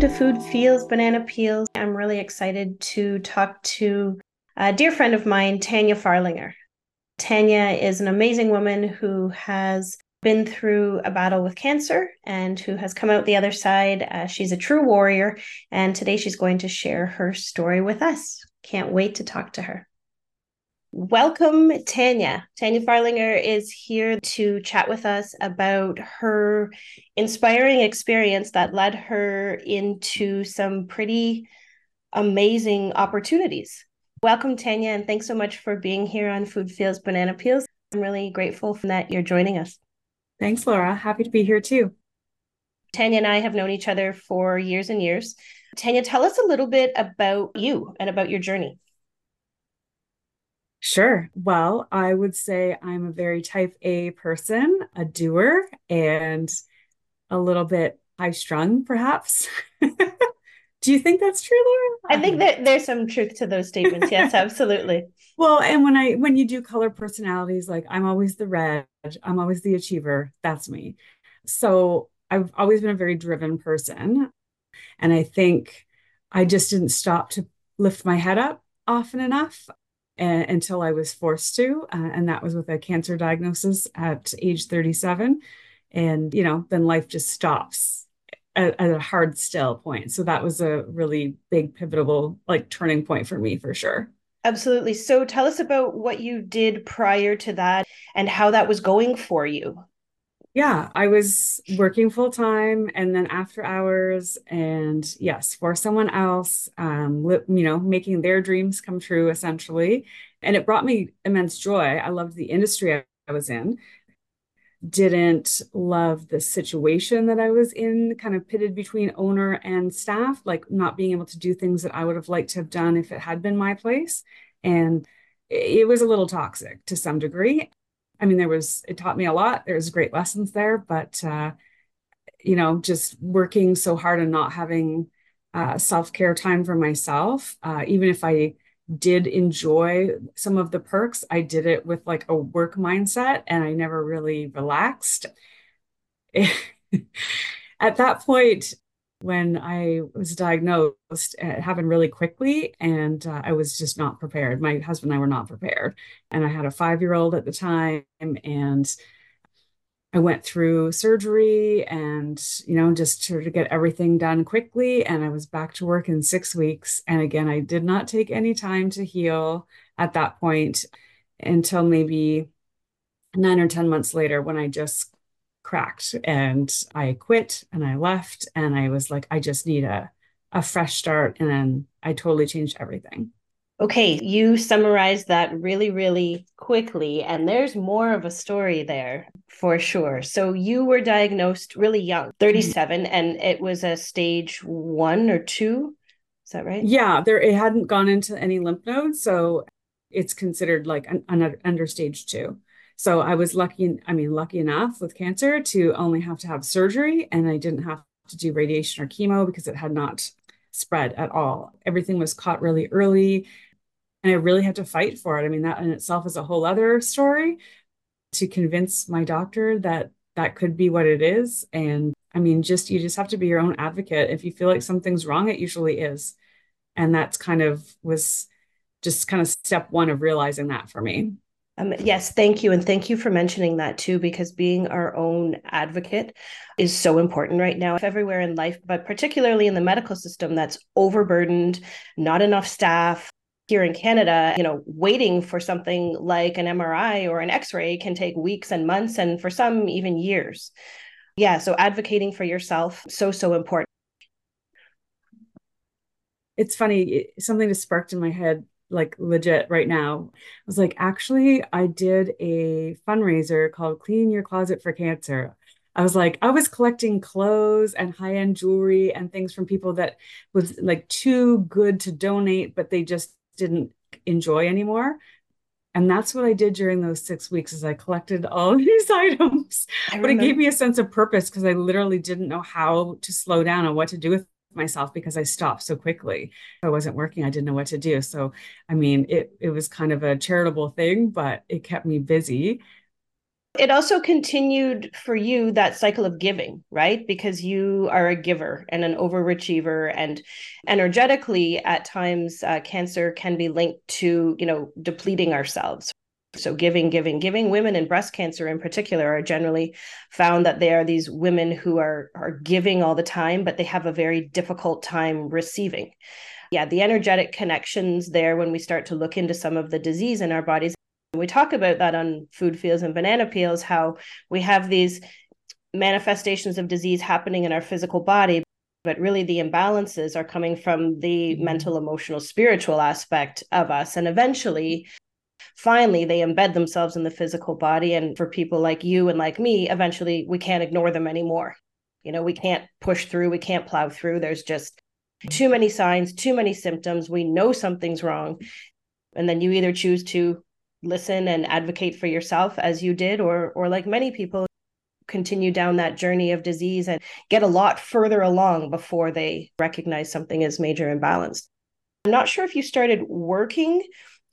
to Food Feels Banana Peels. I'm really excited to talk to a dear friend of mine, Tanya Farlinger. Tanya is an amazing woman who has been through a battle with cancer and who has come out the other side. Uh, she's a true warrior, and today she's going to share her story with us. Can't wait to talk to her. Welcome, Tanya. Tanya Farlinger is here to chat with us about her inspiring experience that led her into some pretty amazing opportunities. Welcome, Tanya, and thanks so much for being here on Food Feels Banana Peels. I'm really grateful that you're joining us. Thanks, Laura. Happy to be here too. Tanya and I have known each other for years and years. Tanya, tell us a little bit about you and about your journey. Sure. Well, I would say I'm a very type A person, a doer, and a little bit high strung, perhaps. Do you think that's true, Laura? I think um, that there's some truth to those statements. Yes, absolutely. well, and when I when you do color personalities, like I'm always the red, I'm always the achiever. That's me. So I've always been a very driven person. And I think I just didn't stop to lift my head up often enough until I was forced to. Uh, and that was with a cancer diagnosis at age 37. And, you know, then life just stops at, at, a hard still point. So that was a really big, pivotal, like turning point for me for sure. Absolutely. So tell us about what you did prior to that and how that was going for you yeah, I was working full time and then after hours, and yes, for someone else, um, you know, making their dreams come true essentially. And it brought me immense joy. I loved the industry I was in, didn't love the situation that I was in, kind of pitted between owner and staff, like not being able to do things that I would have liked to have done if it had been my place. And it was a little toxic to some degree. I mean, there was, it taught me a lot. There's great lessons there, but, uh, you know, just working so hard and not having uh, self care time for myself, uh, even if I did enjoy some of the perks, I did it with like a work mindset and I never really relaxed. At that point, when I was diagnosed, it happened really quickly, and uh, I was just not prepared. My husband and I were not prepared, and I had a five-year-old at the time, and I went through surgery and you know just to, to get everything done quickly, and I was back to work in six weeks. And again, I did not take any time to heal at that point until maybe nine or ten months later, when I just cracked and I quit and I left and I was like, I just need a, a fresh start. And then I totally changed everything. Okay, you summarized that really, really quickly, and there's more of a story there for sure. So, you were diagnosed really young, 37, mm-hmm. and it was a stage one or two. Is that right? Yeah, there it hadn't gone into any lymph nodes, so it's considered like an, an under stage two. So I was lucky, I mean, lucky enough with cancer to only have to have surgery and I didn't have to do radiation or chemo because it had not spread at all. Everything was caught really early and I really had to fight for it. I mean, that in itself is a whole other story to convince my doctor that that could be what it is. And I mean, just you just have to be your own advocate. If you feel like something's wrong, it usually is. And that's kind of was just kind of step one of realizing that for me. Um, yes, thank you. And thank you for mentioning that too, because being our own advocate is so important right now, everywhere in life, but particularly in the medical system that's overburdened, not enough staff. Here in Canada, you know, waiting for something like an MRI or an X ray can take weeks and months, and for some, even years. Yeah, so advocating for yourself, so, so important. It's funny, something just sparked in my head like legit right now. I was like, actually, I did a fundraiser called Clean Your Closet for Cancer. I was like, I was collecting clothes and high end jewelry and things from people that was like too good to donate, but they just didn't enjoy anymore. And that's what I did during those six weeks is I collected all these items. But it gave me a sense of purpose because I literally didn't know how to slow down and what to do with myself because I stopped so quickly. I wasn't working, I didn't know what to do. So, I mean, it it was kind of a charitable thing, but it kept me busy. it also continued for you that cycle of giving, right? Because you are a giver and an overachiever, and energetically, at times, uh, cancer can be linked to, you know, depleting ourselves. So, giving, giving, giving. Women in breast cancer, in particular, are generally found that they are these women who are are giving all the time, but they have a very difficult time receiving. Yeah, the energetic connections there when we start to look into some of the disease in our bodies we talk about that on Food Feels and banana peels, how we have these manifestations of disease happening in our physical body, but really the imbalances are coming from the mm-hmm. mental, emotional, spiritual aspect of us. And eventually, finally, they embed themselves in the physical body. And for people like you and like me, eventually we can't ignore them anymore. You know, we can't push through, we can't plow through. There's just too many signs, too many symptoms. We know something's wrong. And then you either choose to listen and advocate for yourself as you did or or like many people continue down that journey of disease and get a lot further along before they recognize something as major imbalanced. I'm not sure if you started working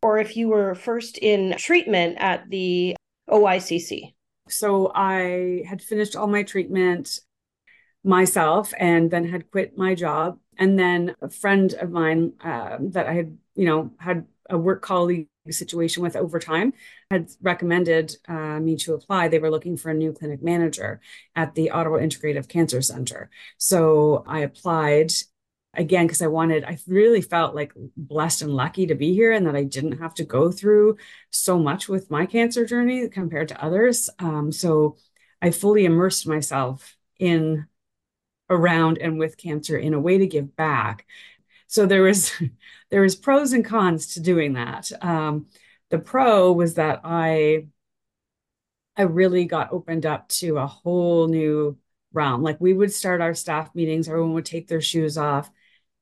or if you were first in treatment at the OICC. So I had finished all my treatment myself and then had quit my job. And then a friend of mine uh, that I had, you know, had a work colleague situation with over time had recommended uh, me to apply. They were looking for a new clinic manager at the Ottawa Integrative Cancer Center. So I applied again because I wanted, I really felt like blessed and lucky to be here and that I didn't have to go through so much with my cancer journey compared to others. Um, so I fully immersed myself in around and with cancer in a way to give back so there was there was pros and cons to doing that. Um, the pro was that I I really got opened up to a whole new realm. Like we would start our staff meetings, everyone would take their shoes off,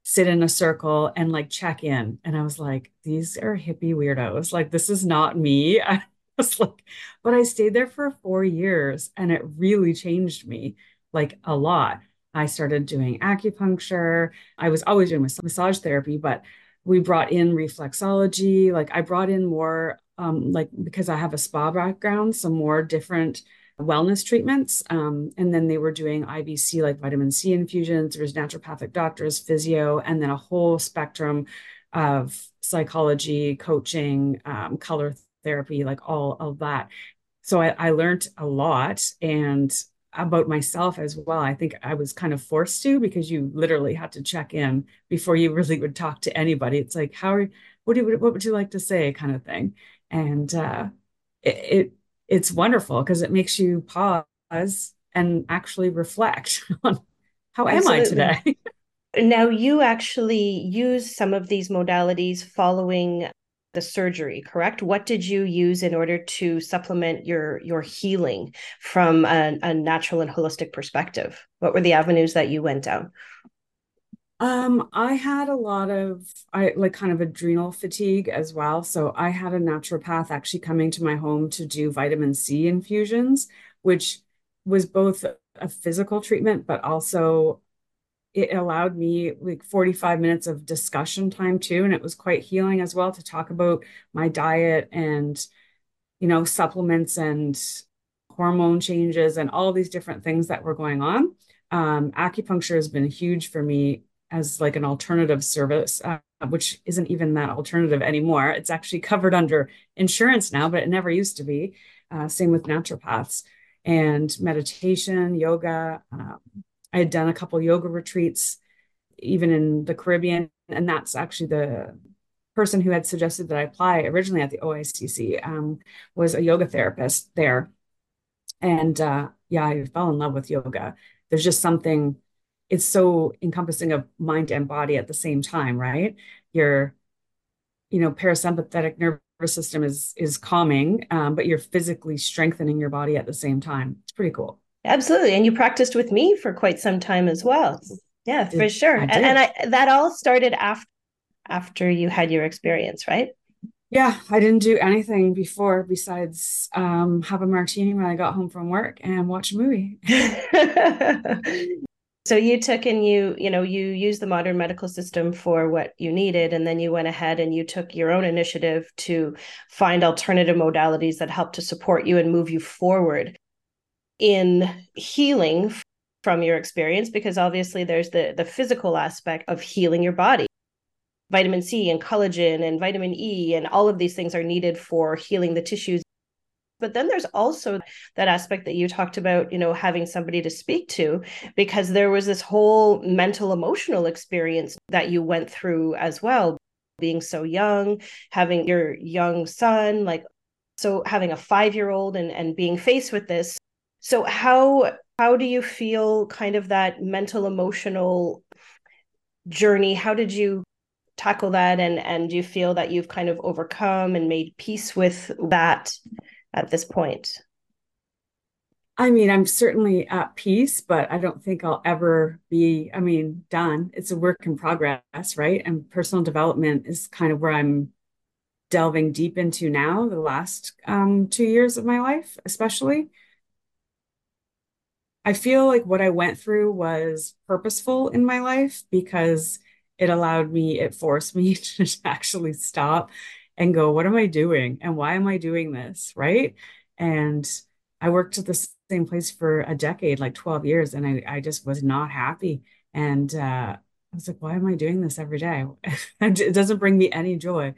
sit in a circle and like check in. And I was like, these are hippie weirdos. Like this is not me. I was like, but I stayed there for four years and it really changed me like a lot. I started doing acupuncture. I was always doing massage therapy, but we brought in reflexology. Like I brought in more, um, like because I have a spa background, some more different wellness treatments. Um, and then they were doing IVC, like vitamin C infusions. There was naturopathic doctors, physio, and then a whole spectrum of psychology, coaching, um, color therapy, like all of that. So I, I learned a lot and about myself as well. I think I was kind of forced to because you literally had to check in before you really would talk to anybody. It's like, how are what do you, what would you like to say, kind of thing. And uh, it, it it's wonderful because it makes you pause and actually reflect on how Absolutely. am I today. now you actually use some of these modalities following the surgery correct what did you use in order to supplement your your healing from a, a natural and holistic perspective what were the avenues that you went down um, I had a lot of I like kind of adrenal fatigue as well. So I had a naturopath actually coming to my home to do vitamin C infusions, which was both a physical treatment, but also it allowed me like 45 minutes of discussion time too and it was quite healing as well to talk about my diet and you know supplements and hormone changes and all these different things that were going on um, acupuncture has been huge for me as like an alternative service uh, which isn't even that alternative anymore it's actually covered under insurance now but it never used to be uh, same with naturopaths and meditation yoga um, I had done a couple yoga retreats, even in the Caribbean, and that's actually the person who had suggested that I apply originally at the OICC um, was a yoga therapist there, and uh, yeah, I fell in love with yoga. There's just something; it's so encompassing of mind and body at the same time, right? Your, you know, parasympathetic nervous system is is calming, um, but you're physically strengthening your body at the same time. It's pretty cool. Absolutely. And you practiced with me for quite some time as well. Yeah, for sure. And, and I that all started after after you had your experience, right? Yeah, I didn't do anything before besides um, have a martini when I got home from work and watch a movie. So you took and you, you know, you used the modern medical system for what you needed, and then you went ahead and you took your own initiative to find alternative modalities that help to support you and move you forward in healing from your experience because obviously there's the the physical aspect of healing your body. Vitamin C and collagen and vitamin E and all of these things are needed for healing the tissues but then there's also that aspect that you talked about you know having somebody to speak to because there was this whole mental emotional experience that you went through as well being so young having your young son like so having a 5 year old and and being faced with this. So how how do you feel kind of that mental emotional journey? How did you tackle that? And and do you feel that you've kind of overcome and made peace with that at this point? I mean, I'm certainly at peace, but I don't think I'll ever be, I mean, done. It's a work in progress, right? And personal development is kind of where I'm delving deep into now, the last um, two years of my life, especially. I feel like what I went through was purposeful in my life because it allowed me, it forced me to actually stop and go, what am I doing? And why am I doing this? Right. And I worked at the same place for a decade, like 12 years, and I, I just was not happy. And uh, I was like, why am I doing this every day? it doesn't bring me any joy.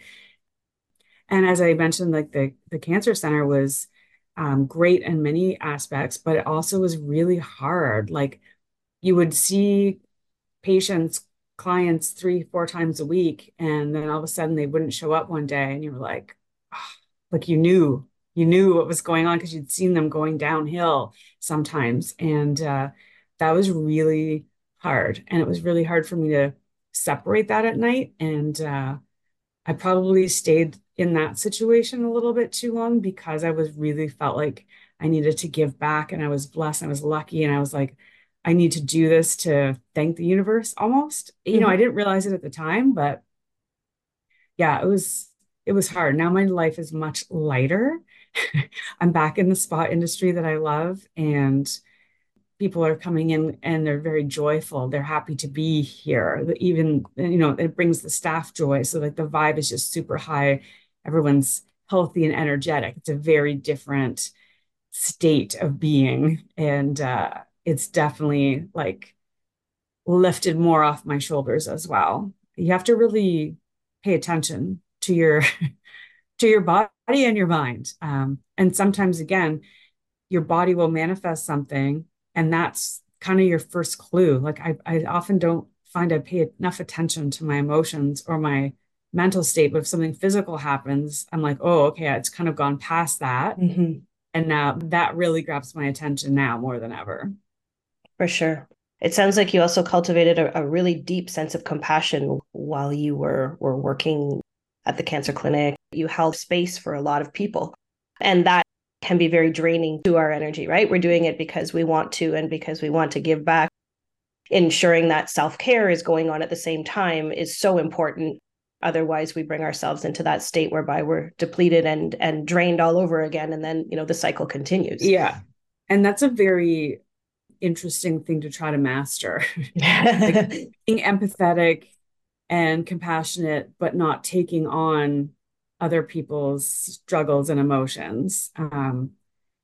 And as I mentioned, like the, the cancer center was um, great in many aspects, but it also was really hard. Like you would see patients clients three, four times a week. And then all of a sudden they wouldn't show up one day and you were like, oh, like you knew, you knew what was going on because you'd seen them going downhill sometimes. And uh, that was really hard. And it was really hard for me to separate that at night. And uh, I probably stayed in that situation a little bit too long because I was really felt like I needed to give back and I was blessed. I was lucky. And I was like, I need to do this to thank the universe almost. Mm-hmm. You know, I mm-hmm. didn't realize it at the time, but yeah, it was it was hard. Now my life is much lighter. I'm back in the spa industry that I love and people are coming in and they're very joyful. They're happy to be here. Even you know, it brings the staff joy. So like the vibe is just super high. Everyone's healthy and energetic. It's a very different state of being and uh it's definitely like lifted more off my shoulders as well. You have to really pay attention to your to your body and your mind. Um, and sometimes again, your body will manifest something, and that's kind of your first clue. Like I, I often don't find I pay enough attention to my emotions or my mental state, but if something physical happens, I'm like, oh, okay, it's kind of gone past that. Mm-hmm. And now that really grabs my attention now more than ever. For sure. It sounds like you also cultivated a, a really deep sense of compassion while you were were working at the cancer clinic. You held space for a lot of people. And that can be very draining to our energy, right? We're doing it because we want to and because we want to give back. Ensuring that self care is going on at the same time is so important. Otherwise, we bring ourselves into that state whereby we're depleted and and drained all over again, and then you know the cycle continues. Yeah, and that's a very interesting thing to try to master. like being empathetic and compassionate, but not taking on other people's struggles and emotions. Um,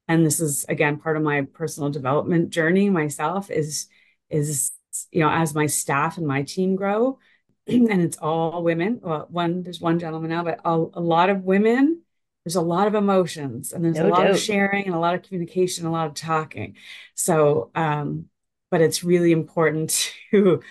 and this is again part of my personal development journey myself is is you know as my staff and my team grow and it's all women well one there's one gentleman now but a, a lot of women there's a lot of emotions and there's no a lot doubt. of sharing and a lot of communication, a lot of talking. So, um, but it's really important to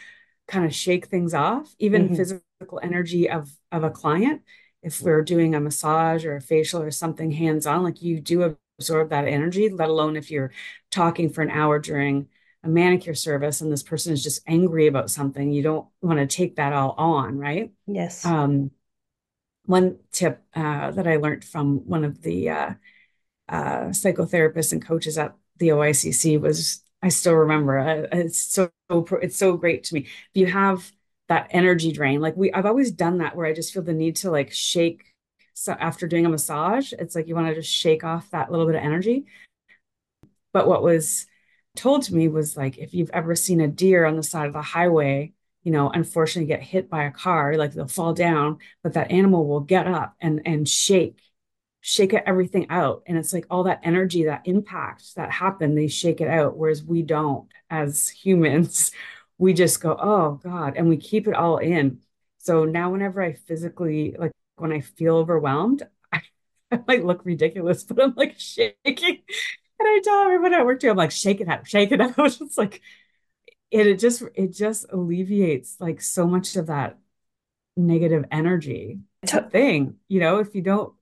kind of shake things off, even mm-hmm. physical energy of of a client. If we're doing a massage or a facial or something hands on, like you do absorb that energy, let alone if you're talking for an hour during a manicure service and this person is just angry about something, you don't want to take that all on, right? Yes. Um, one tip uh, that I learned from one of the uh, uh, psychotherapists and coaches at the OICC was I still remember uh, it's so it's so great to me. If you have that energy drain, like we I've always done that where I just feel the need to like shake. So after doing a massage, it's like you want to just shake off that little bit of energy. But what was told to me was like, if you've ever seen a deer on the side of the highway, you know, unfortunately get hit by a car, like they'll fall down, but that animal will get up and and shake, shake everything out. And it's like all that energy, that impact that happened, they shake it out. Whereas we don't as humans, we just go, oh God, and we keep it all in. So now whenever I physically like when I feel overwhelmed, I, I might look ridiculous, but I'm like shaking. And I tell everyone I work to, I'm like, shake it out, shake it out. It's like it, it just it just alleviates like so much of that negative energy. It's a thing, you know, if you don't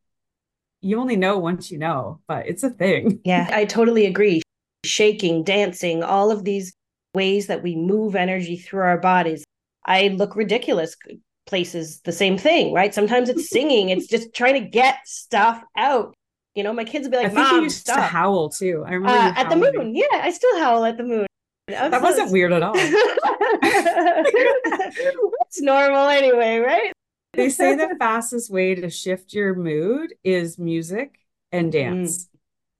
you only know once you know, but it's a thing. Yeah, I totally agree. Shaking, dancing, all of these ways that we move energy through our bodies. I look ridiculous places the same thing, right? Sometimes it's singing, it's just trying to get stuff out. You know, my kids will be like, I think Mom, you used stop. to howl too. I remember uh, at the moon. Yeah, I still howl at the moon. That wasn't weird at all. it's normal anyway, right? They say the fastest way to shift your mood is music and dance. Mm.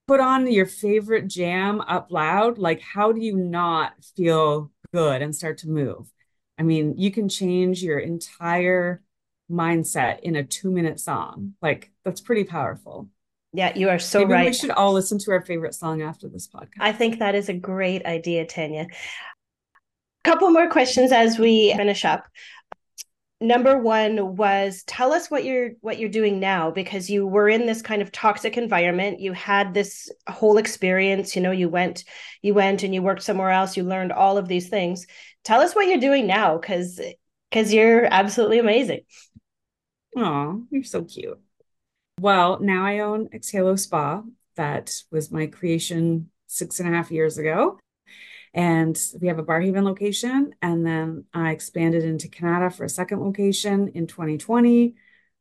Put on your favorite jam up loud. Like, how do you not feel good and start to move? I mean, you can change your entire mindset in a two minute song. Like, that's pretty powerful. Yeah, you are so Maybe right. We should all listen to our favorite song after this podcast. I think that is a great idea, Tanya. A couple more questions as we finish up. Number one was tell us what you're what you're doing now because you were in this kind of toxic environment. You had this whole experience. You know, you went, you went and you worked somewhere else. You learned all of these things. Tell us what you're doing now, because because you're absolutely amazing. Oh, you're so cute. Well, now I own Exhalo Spa. That was my creation six and a half years ago. And we have a Barrhaven location. And then I expanded into Kanata for a second location in 2020,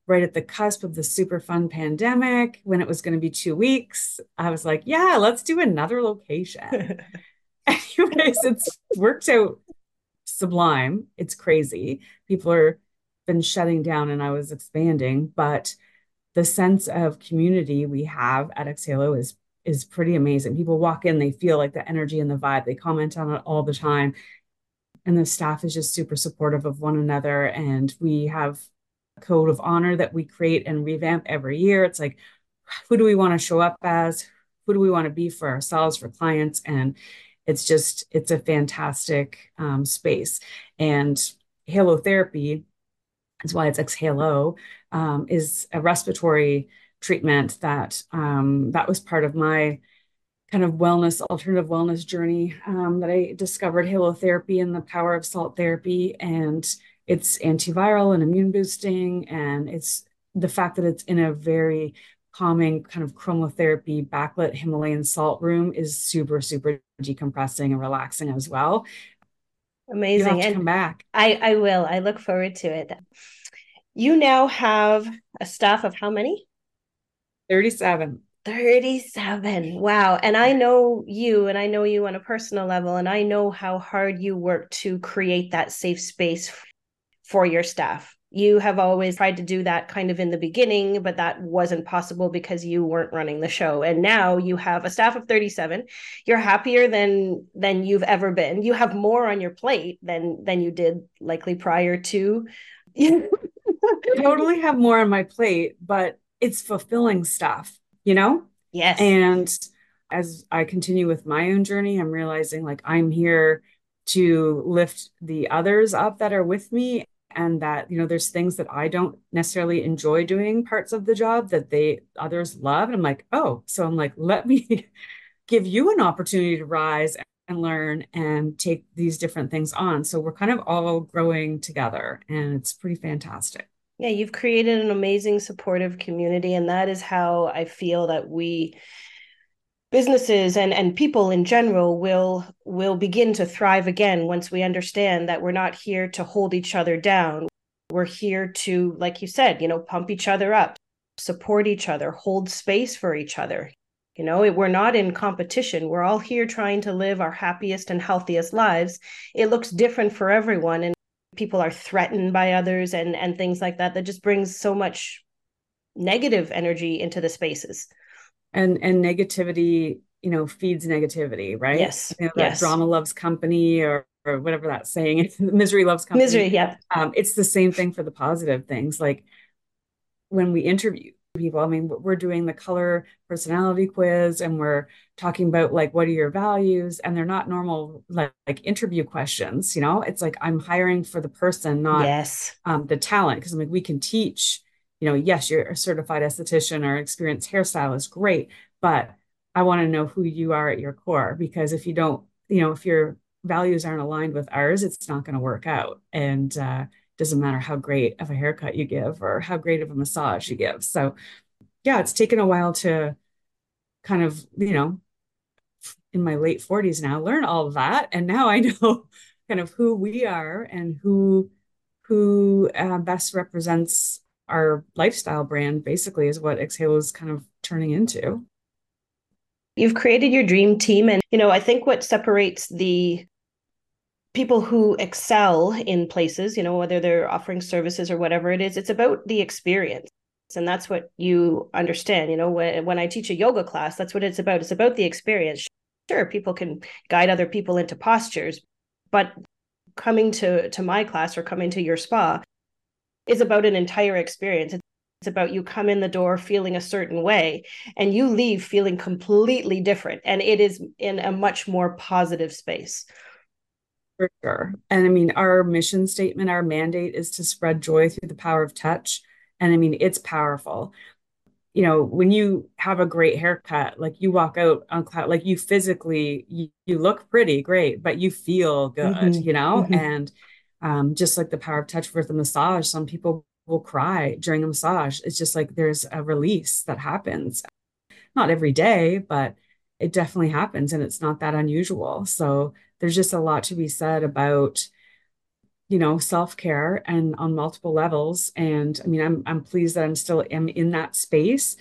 right at the cusp of the super fun pandemic when it was going to be two weeks. I was like, yeah, let's do another location. Anyways, it's worked out sublime. It's crazy. People are been shutting down and I was expanding, but the sense of community we have at Exhalo is is pretty amazing. People walk in, they feel like the energy and the vibe. They comment on it all the time. And the staff is just super supportive of one another. And we have a code of honor that we create and revamp every year. It's like, who do we want to show up as? Who do we want to be for ourselves, for clients? And it's just, it's a fantastic um, space. And Halo Therapy, is why it's Exhalo, um, is a respiratory treatment that um, that was part of my kind of wellness, alternative wellness journey um, that I discovered halotherapy and the power of salt therapy. And it's antiviral and immune boosting. And it's the fact that it's in a very calming kind of chromotherapy backlit Himalayan salt room is super, super decompressing and relaxing as well. Amazing. To come back. I, I will. I look forward to it. You now have a staff of how many? 37. 37. Wow. And I know you, and I know you on a personal level, and I know how hard you work to create that safe space for your staff. You have always tried to do that kind of in the beginning, but that wasn't possible because you weren't running the show. And now you have a staff of 37. You're happier than than you've ever been. You have more on your plate than than you did likely prior to totally have more on my plate, but it's fulfilling stuff, you know? Yes. And as I continue with my own journey, I'm realizing like I'm here to lift the others up that are with me and that you know there's things that I don't necessarily enjoy doing parts of the job that they others love and I'm like oh so I'm like let me give you an opportunity to rise and learn and take these different things on so we're kind of all growing together and it's pretty fantastic yeah, you've created an amazing supportive community. And that is how I feel that we businesses and, and people in general will will begin to thrive again once we understand that we're not here to hold each other down. We're here to, like you said, you know, pump each other up, support each other, hold space for each other. You know, we're not in competition. We're all here trying to live our happiest and healthiest lives. It looks different for everyone. And people are threatened by others and and things like that that just brings so much negative energy into the spaces and and negativity you know, feeds negativity, right? Yes. You know, yes. drama loves company or or whatever that saying is misery loves company. Misery, yeah. Um, it's the same thing for the positive things. Like when we interview people, I mean, we're doing the color personality quiz and we're talking about like what are your values? And they're not normal like, like interview questions, you know? It's like I'm hiring for the person, not yes. um, the talent. Because I'm like, we can teach, you know, yes, you're a certified esthetician or experienced hairstylist, great, but I want to know who you are at your core because if you don't, you know, if your values aren't aligned with ours, it's not going to work out. And uh, doesn't matter how great of a haircut you give or how great of a massage you give. So, yeah, it's taken a while to kind of, you know, in my late 40s now, learn all of that. And now I know kind of who we are and who who uh, best represents our lifestyle brand basically is what Exhalo is kind of turning into. You've created your dream team. And, you know, I think what separates the people who excel in places, you know, whether they're offering services or whatever it is, it's about the experience. And that's what you understand. You know, when, when I teach a yoga class, that's what it's about. It's about the experience. Sure, people can guide other people into postures, but coming to to my class or coming to your spa is about an entire experience. It's about you come in the door feeling a certain way and you leave feeling completely different. And it is in a much more positive space. For sure. And I mean, our mission statement, our mandate is to spread joy through the power of touch. And I mean, it's powerful. You know, when you have a great haircut, like you walk out on cloud, like you physically, you, you look pretty, great, but you feel good, mm-hmm. you know? Mm-hmm. And um, just like the power of touch with the massage, some people will cry during a massage. It's just like there's a release that happens. Not every day, but it definitely happens and it's not that unusual. So there's just a lot to be said about you know self-care and on multiple levels and i mean i'm i'm pleased that i'm still am in that space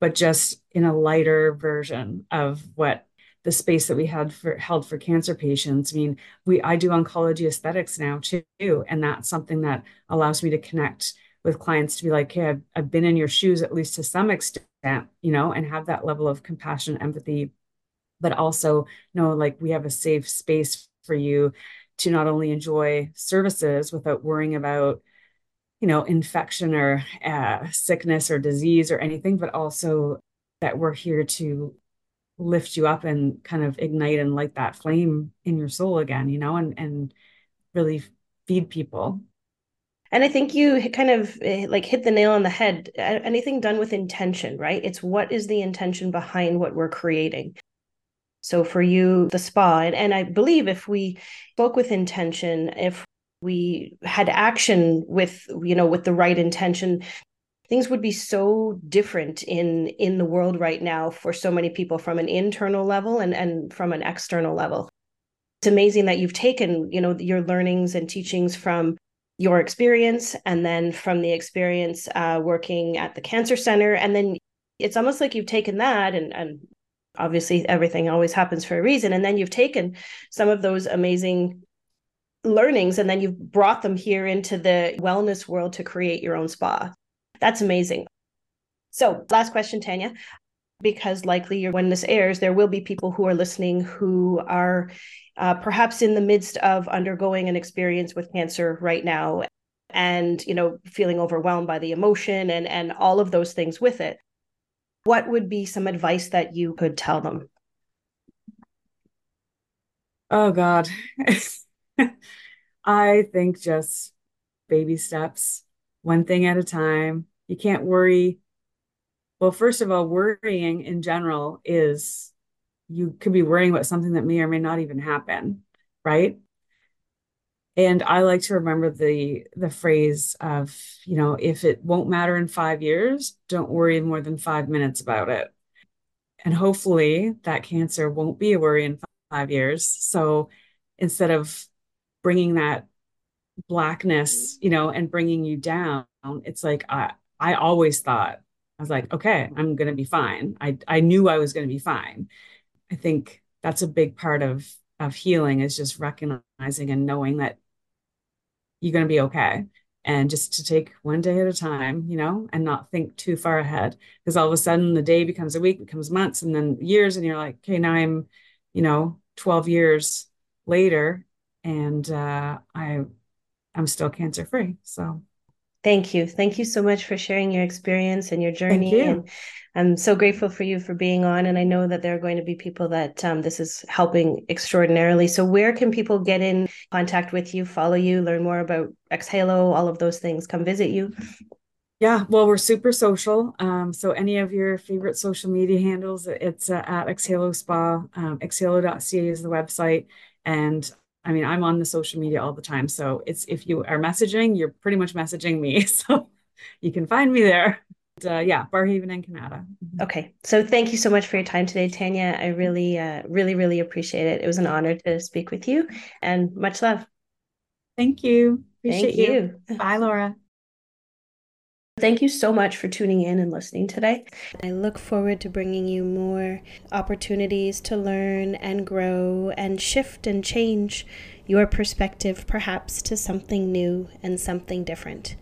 but just in a lighter version of what the space that we had for held for cancer patients. I mean, we I do oncology aesthetics now too, and that's something that allows me to connect with clients to be like, hey, I've, I've been in your shoes at least to some extent, you know, and have that level of compassion, empathy, but also know like we have a safe space for you to not only enjoy services without worrying about you know infection or uh, sickness or disease or anything but also that we're here to lift you up and kind of ignite and light that flame in your soul again, you know, and and really feed people. And I think you kind of eh, like hit the nail on the head. Anything done with intention, right? It's what is the intention behind what we're creating. So for you, the spa, and, and I believe if we spoke with intention, if we had action with you know with the right intention things would be so different in in the world right now for so many people from an internal level and and from an external level. It's amazing that you've taken you know your learnings and teachings from your experience and then from the experience uh, working at the cancer center and then it's almost like you've taken that and and obviously everything always happens for a reason and then you've taken some of those amazing learnings and then you've brought them here into the wellness world to create your own spa. That's amazing. So, last question, Tanya, because likely when this airs, there will be people who are listening who are uh, perhaps in the midst of undergoing an experience with cancer right now and you know feeling overwhelmed by the emotion and and all of those things with it what would be some advice that you could tell them oh god i think just baby steps one thing at a time you can't worry. Well, first of all, worrying in general is you could be worrying about something that may or may not even happen, right? And I like to remember the the phrase of, you know, if it won't matter in 5 years, don't worry more than 5 minutes about it. And hopefully that cancer won't be a worry in 5 years. So instead of bringing that blackness, you know, and bringing you down, it's like I I always thought, I was like, okay, I'm going to be fine. I, I knew I was going to be fine. I think that's a big part of, of healing is just recognizing and knowing that you're going to be okay. and just to take one day at a time, you know, and not think too far ahead. Because all of a sudden the day becomes a week, becomes months, and then years, and you're like, okay, now I'm, you know, 12 years later, and uh, I, I'm still cancer free. So. Thank you. Thank you so much for sharing your experience and your journey. You. And I'm so grateful for you for being on. And I know that there are going to be people that um, this is helping extraordinarily. So, where can people get in contact with you, follow you, learn more about Exhalo, all of those things, come visit you? Yeah, well, we're super social. Um, so any of your favorite social media handles, it's uh, at Exhalo Spa. Um, exhalo.ca is the website. And I mean, I'm on the social media all the time. So it's if you are messaging, you're pretty much messaging me. So you can find me there. But, uh, yeah, Barrhaven and Kanata. Mm-hmm. Okay. So thank you so much for your time today, Tanya. I really, uh, really, really appreciate it. It was an honor to speak with you and much love. Thank you. Appreciate thank you. you. Bye, Laura. Thank you so much for tuning in and listening today. I look forward to bringing you more opportunities to learn and grow and shift and change your perspective, perhaps to something new and something different.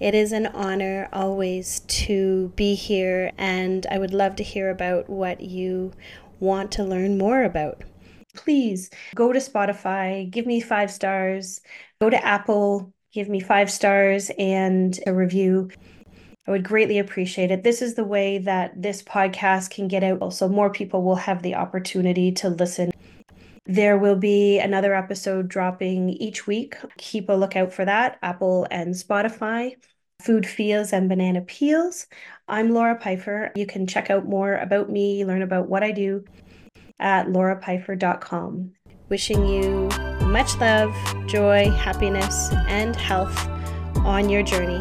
It is an honor always to be here, and I would love to hear about what you want to learn more about. Please go to Spotify, give me five stars, go to Apple, give me five stars and a review. I would greatly appreciate it. This is the way that this podcast can get out, so more people will have the opportunity to listen. There will be another episode dropping each week. Keep a lookout for that, Apple and Spotify. Food Feels and Banana Peels. I'm Laura Pifer. You can check out more about me, learn about what I do at laurapifer.com. Wishing you much love, joy, happiness, and health on your journey